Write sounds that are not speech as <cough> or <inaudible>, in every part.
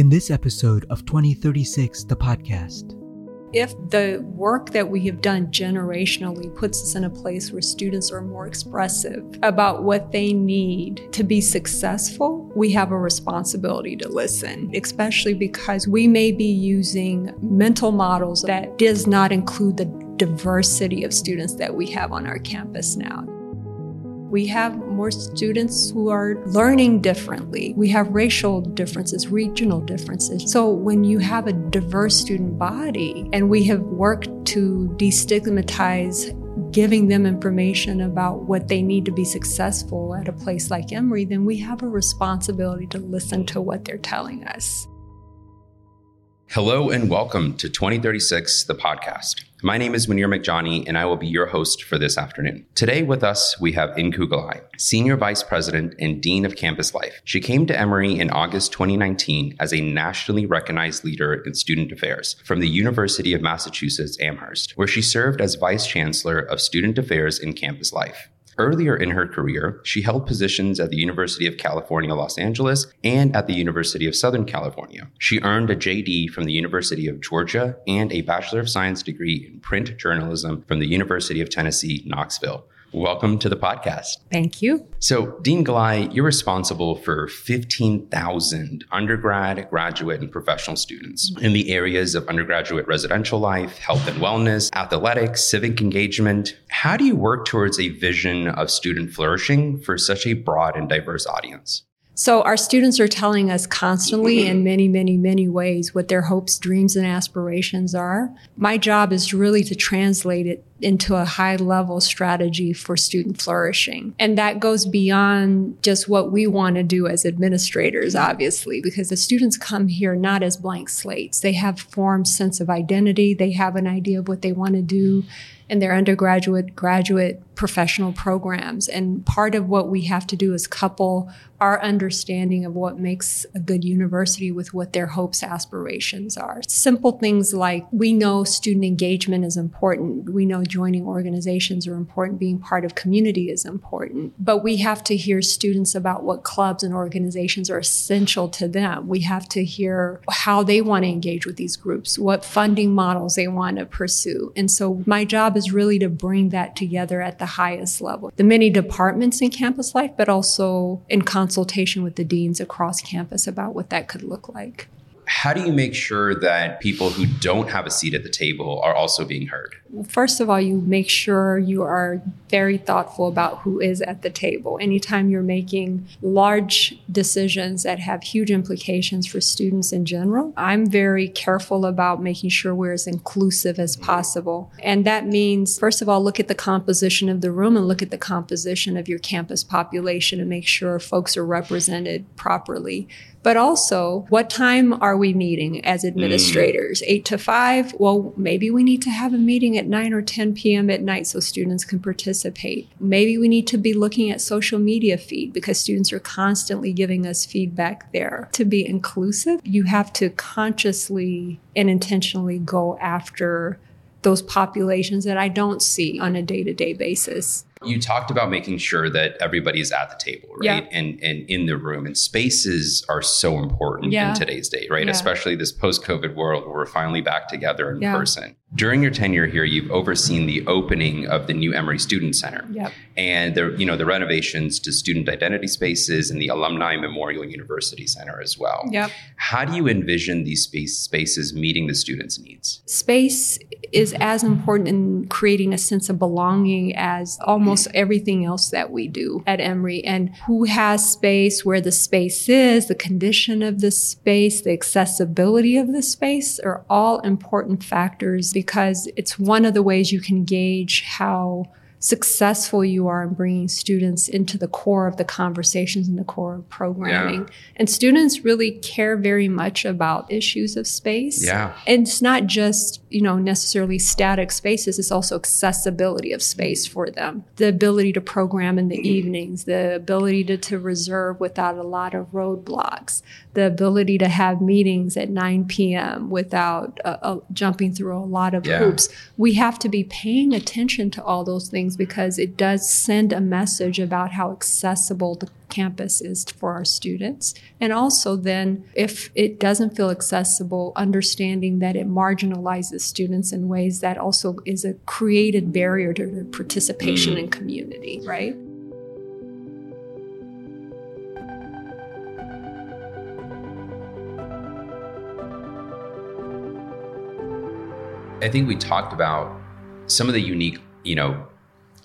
in this episode of 2036, the podcast. If the work that we have done generationally puts us in a place where students are more expressive about what they need to be successful, we have a responsibility to listen, especially because we may be using mental models that does not include the diversity of students that we have on our campus now. We have more students who are learning differently. We have racial differences, regional differences. So when you have a diverse student body, and we have worked to destigmatize giving them information about what they need to be successful at a place like Emory, then we have a responsibility to listen to what they're telling us. Hello and welcome to 2036, the podcast. My name is Munir Meghjani, and I will be your host for this afternoon. Today with us, we have Enku Gelaye, Senior Vice President and Dean of Campus Life. She came to Emory in August 2019 as a nationally recognized leader in student affairs from the University of Massachusetts Amherst, where she served as Vice Chancellor of Student Affairs and Campus Life. Earlier in her career, she held positions at the University of California, Los Angeles and at the University of Southern California. She earned a JD from the University of Georgia and a Bachelor of Science degree in print journalism from the University of Tennessee, Knoxville. Welcome to the podcast. Thank you. So, Dean Gelaye, you're responsible for 15,000 undergrad, graduate, and professional students in the areas of undergraduate residential life, health and wellness, athletics, civic engagement. How do you work towards a vision of student flourishing for such a broad and diverse audience? So, our students are telling us constantly in mm-hmm. many, many, many ways what their hopes, dreams, and aspirations are. My job is really to translate it into a high level strategy for student flourishing. And that goes beyond just what we want to do as administrators, obviously, because the students come here not as blank slates. They have formed sense of identity. They have an idea of what they want to do in their undergraduate, graduate, professional programs. And part of what we have to do is couple our understanding of what makes a good university with what their hopes, aspirations are. Simple things like we know student engagement is important. We know joining organizations are important. Being part of community is important. But we have to hear students about what clubs and organizations are essential to them. We have to hear how they want to engage with these groups, what funding models they want to pursue. And so my job is really to bring that together at the highest level. The many departments in campus life, but also in consultation with the deans across campus about what that could look like. How do you make sure that people who don't have a seat at the table are also being heard? First of all, you make sure you are very thoughtful about who is at the table. Anytime you're making large decisions that have huge implications for students in general, I'm very careful about making sure we're as inclusive as possible. And that means, first of all, look at the composition of the room and look at the composition of your campus population and make sure folks are represented properly but also what time are we meeting as administrators? Mm. Eight to five? Well, maybe we need to have a meeting at 9 or 10 p.m. at night so students can participate. Maybe we need to be looking at social media feed because students are constantly giving us feedback there. To be inclusive, you have to consciously and intentionally go after those populations that I don't see on a day to day basis. You talked about making sure that everybody's at the table, right? Yeah. And and in the room. And spaces are so important yeah. in today's day, right? Yeah. Especially this post-COVID world where we're finally back together in person. During your tenure here, you've overseen the opening of the new Emory Student Center yep. and the you know the renovations to student identity spaces and the Alumni Memorial University Center as well. Yep. How do you envision these space, spaces meeting the students' needs? Space is as important in creating a sense of belonging as almost everything else that we do at Emory. And who has space, where the space is, the condition of the space, the accessibility of the space are all important factors because it's one of the ways you can gauge how successful you are in bringing students into the core of the conversations and the core of programming. Yeah. And students really care very much about issues of space. Yeah. And it's not just, you know, necessarily static spaces, it's also accessibility of space for them. The ability to program in the evenings, the ability to, to reserve without a lot of roadblocks, the ability to have meetings at 9 p.m. without uh, uh, jumping through a lot of yeah. hoops. We have to be paying attention to all those things things because it does send a message about how accessible the campus is for our students. And also, then, if it doesn't feel accessible, understanding that it marginalizes students in ways that also is a created barrier to their participation in mm. community, right? I think we talked about some of the unique, you know,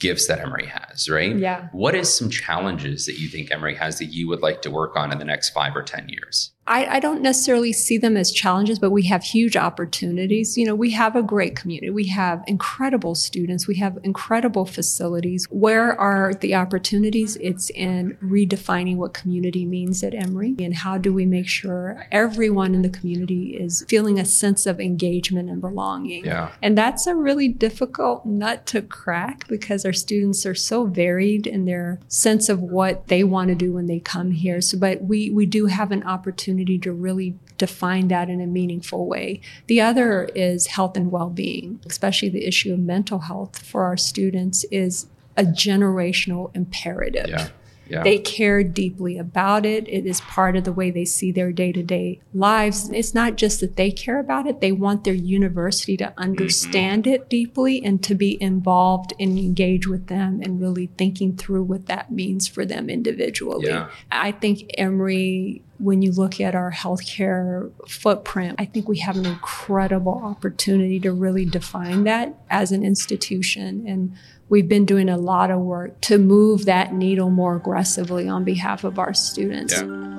gifts that Emory has, right? Yeah. What is some challenges that you think Emory has that you would like to work on in the next five or 10 years? I, I, don't necessarily see them as challenges, but we have huge opportunities. You know, we have a great community. We have incredible students. We have incredible facilities. Where are the opportunities? It's in redefining what community means at Emory and how do we make sure everyone in the community is feeling a sense of engagement and belonging. Yeah. And that's a really difficult nut to crack because our students are so varied in their sense of what they want to do when they come here. So, but we, we do have an opportunity opportunity to really define that in a meaningful way. The other is health and well being, especially the issue of mental health for our students is a generational imperative. Yeah. Yeah. They care deeply about it. It is part of the way they see their day to day lives. It's not just that they care about it, they want their university to understand mm-hmm. it deeply and to be involved and engage with them and really thinking through what that means for them individually. Yeah. I think Emory when you look at our healthcare footprint, I think we have an incredible opportunity to really define that as an institution. And we've been doing a lot of work to move that needle more aggressively on behalf of our students. Yeah.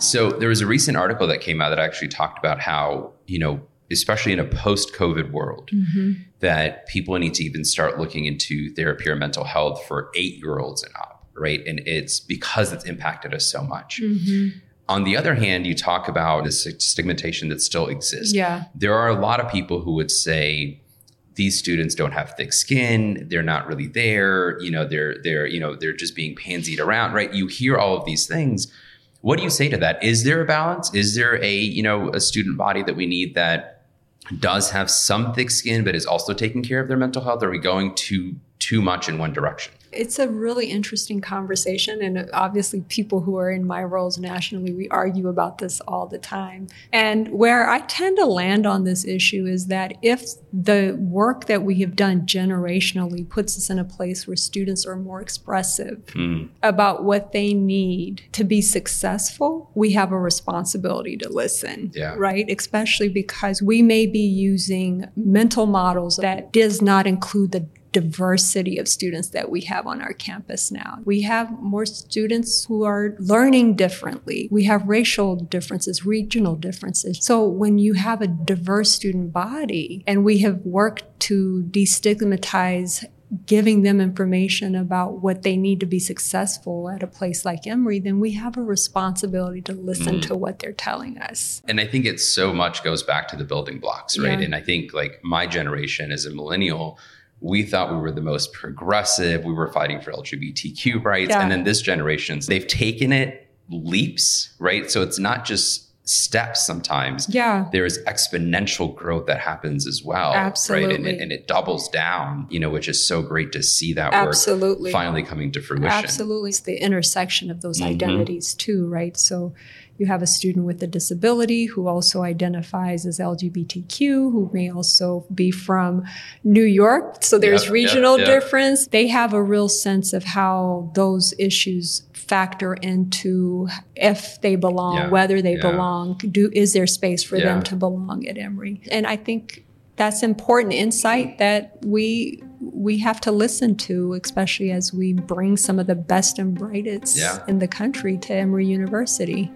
So there was a recent article that came out that actually talked about how, you know, especially in a post-COVID world, mm-hmm. that people need to even start looking into therapy or mental health for eight-year-olds and up, right? And it's because it's impacted us so much. Mm-hmm. On the other hand, you talk about the stigmatization that still exists. Yeah. There are a lot of people who would say these students don't have thick skin, they're not really there, you know, they're they're, you know, they're just being pansied around, right? You hear all of these things. What do you say to that? Is there a balance? Is there a, you know, a student body that we need that does have some thick skin but is also taking care of their mental health? Are we going too too much in one direction? It's a really interesting conversation. And obviously, people who are in my roles nationally, we argue about this all the time. And where I tend to land on this issue is that if the work that we have done generationally puts us in a place where students are more expressive mm. about what they need to be successful, we have a responsibility to listen, yeah. right? Especially because we may be using mental models that does not include the diversity of students that we have on our campus now. We have more students who are learning differently. We have racial differences, regional differences. So when you have a diverse student body and we have worked to destigmatize giving them information about what they need to be successful at a place like Emory, then we have a responsibility to listen mm. to what they're telling us. And I think it so much goes back to the building blocks, right? Yeah. And I think like my generation as a millennial, we thought we were the most progressive. We were fighting for LGBTQ rights. Yeah. And then this generation, they've taken it leaps, right? So it's not just steps sometimes. Yeah. There's exponential growth that happens as well. Absolutely. Right. And it, and it doubles down, you know, which is so great to see that Absolutely. work finally coming to fruition. Absolutely. It's the intersection of those mm-hmm. identities too, right? So you have a student with a disability who also identifies as LGBTQ, who may also be from New York. So there's yep, regional yep, yep. difference. They have a real sense of how those issues factor into if they belong, yeah, whether they yeah. belong, do is there space for yeah. them to belong at Emory? And I think that's important insight that we we have to listen to, especially as we bring some of the best and brightest in the country to Emory University.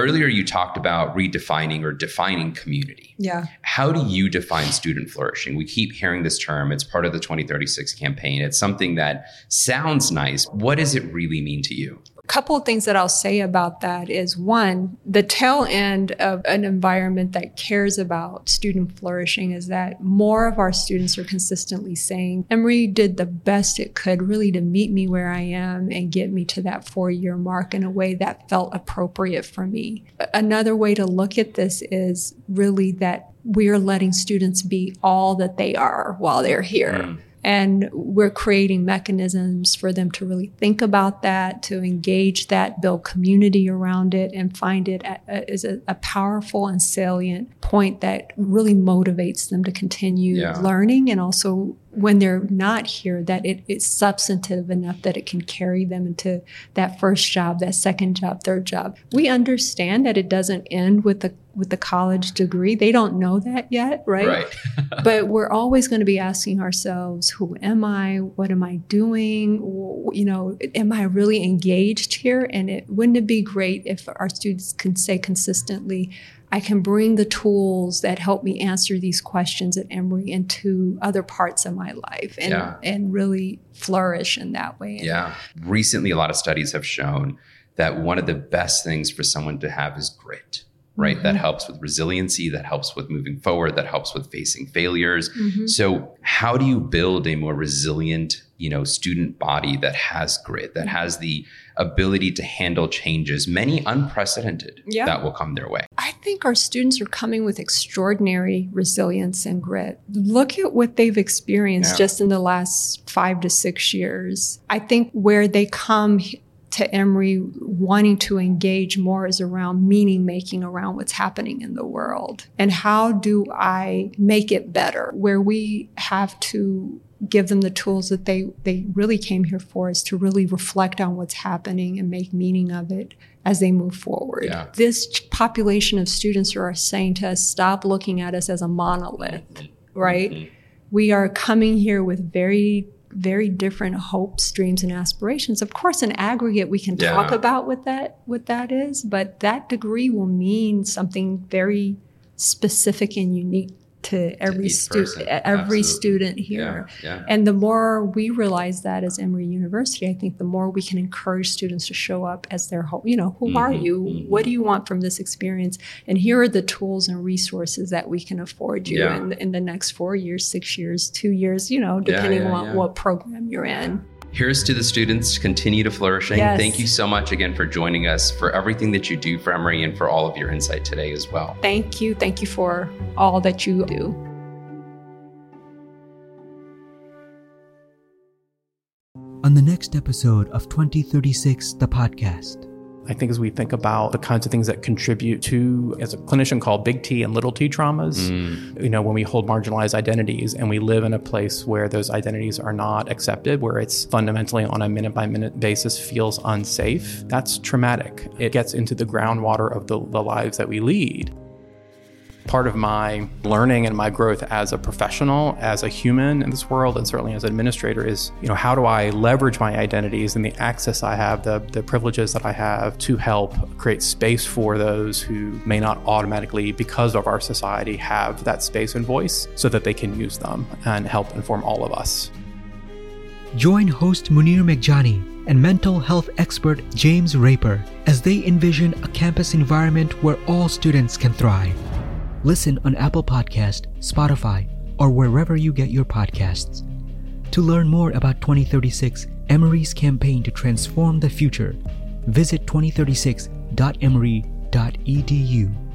Earlier, you talked about redefining or defining community. Yeah. How do you define student flourishing? We keep hearing this term. It's part of the 2036 campaign. It's something that sounds nice. What does it really mean to you? Couple of things that I'll say about that is one, the tail end of an environment that cares about student flourishing is that more of our students are consistently saying, Emory did the best it could really to meet me where I am and get me to that four year mark in a way that felt appropriate for me. Another way to look at this is really that we're letting students be all that they are while they're here. Mm. And we're creating mechanisms for them to really think about that, to engage that, build community around it, and find it as a, a powerful and salient point that really motivates them to continue yeah. learning and also when they're not here that it, it's substantive enough that it can carry them into that first job that second job third job. We understand that it doesn't end with the with the college degree. They don't know that yet right, right. <laughs> but we're always going to be asking ourselves who am i? What am i doing? You know am i really engaged here? And it wouldn't it be great if our students can say consistently I can bring the tools that help me answer these questions at Emory into other parts of my life and, yeah. and really flourish in that way. Yeah. Recently, a lot of studies have shown that one of the best things for someone to have is grit right? Mm-hmm. That helps with resiliency, that helps with moving forward, that helps with facing failures. Mm-hmm. So, how do you build a more resilient, you know, student body that has grit, that mm-hmm. has the ability to handle changes, many unprecedented yeah. that will come their way? I think our students are coming with extraordinary resilience and grit. Look at what they've experienced yeah. just in the last 5 to 6 years. I think where they come to Emory wanting to engage more is around meaning making around what's happening in the world. And how do I make it better? Where we have to give them the tools that they, they really came here for is to really reflect on what's happening and make meaning of it as they move forward. Yeah. This population of students are saying to us, stop looking at us as a monolith, right? Mm-hmm. We are coming here with very very different hopes, dreams, and aspirations. Of course, in aggregate, we can yeah. talk about what that what that is, but that degree will mean something very specific and unique to every student every student here. yeah, yeah. and the more we realize that as emory university i think the more we can encourage students to show up as their whole you know who mm-hmm, are you? mm-hmm. what do you want from this experience? And here are the tools and resources that we can afford you yeah. in, in the next four years six years two years you know depending on what program you're in Here's to the students. Continue to flourishing. Yes. Thank you so much again for joining us, for everything that you do for Emory, and for all of your insight today as well. Thank you. Thank you for all that you do. On the next episode of 2036, the podcast. I think as we think about the kinds of things that contribute to, as a clinician called big T and little t traumas, mm. you know, when we hold marginalized identities and we live in a place where those identities are not accepted, where it's fundamentally on a minute by minute basis feels unsafe, that's traumatic. It gets into the groundwater of the, the lives that we lead part of my learning and my growth as a professional, as a human in this world, and certainly as an administrator is, you know, how do I leverage my identities and the access I have, the, the privileges that I have to help create space for those who may not automatically, because of our society, have that space and voice so that they can use them and help inform all of us. Join host Munir Meghjani and mental health expert James Raper as they envision a campus environment where all students can thrive. Listen on Apple Podcast, Spotify, or wherever you get your podcasts. To learn more about 2036, Emory's campaign to transform the future, visit 2036.emory.edu.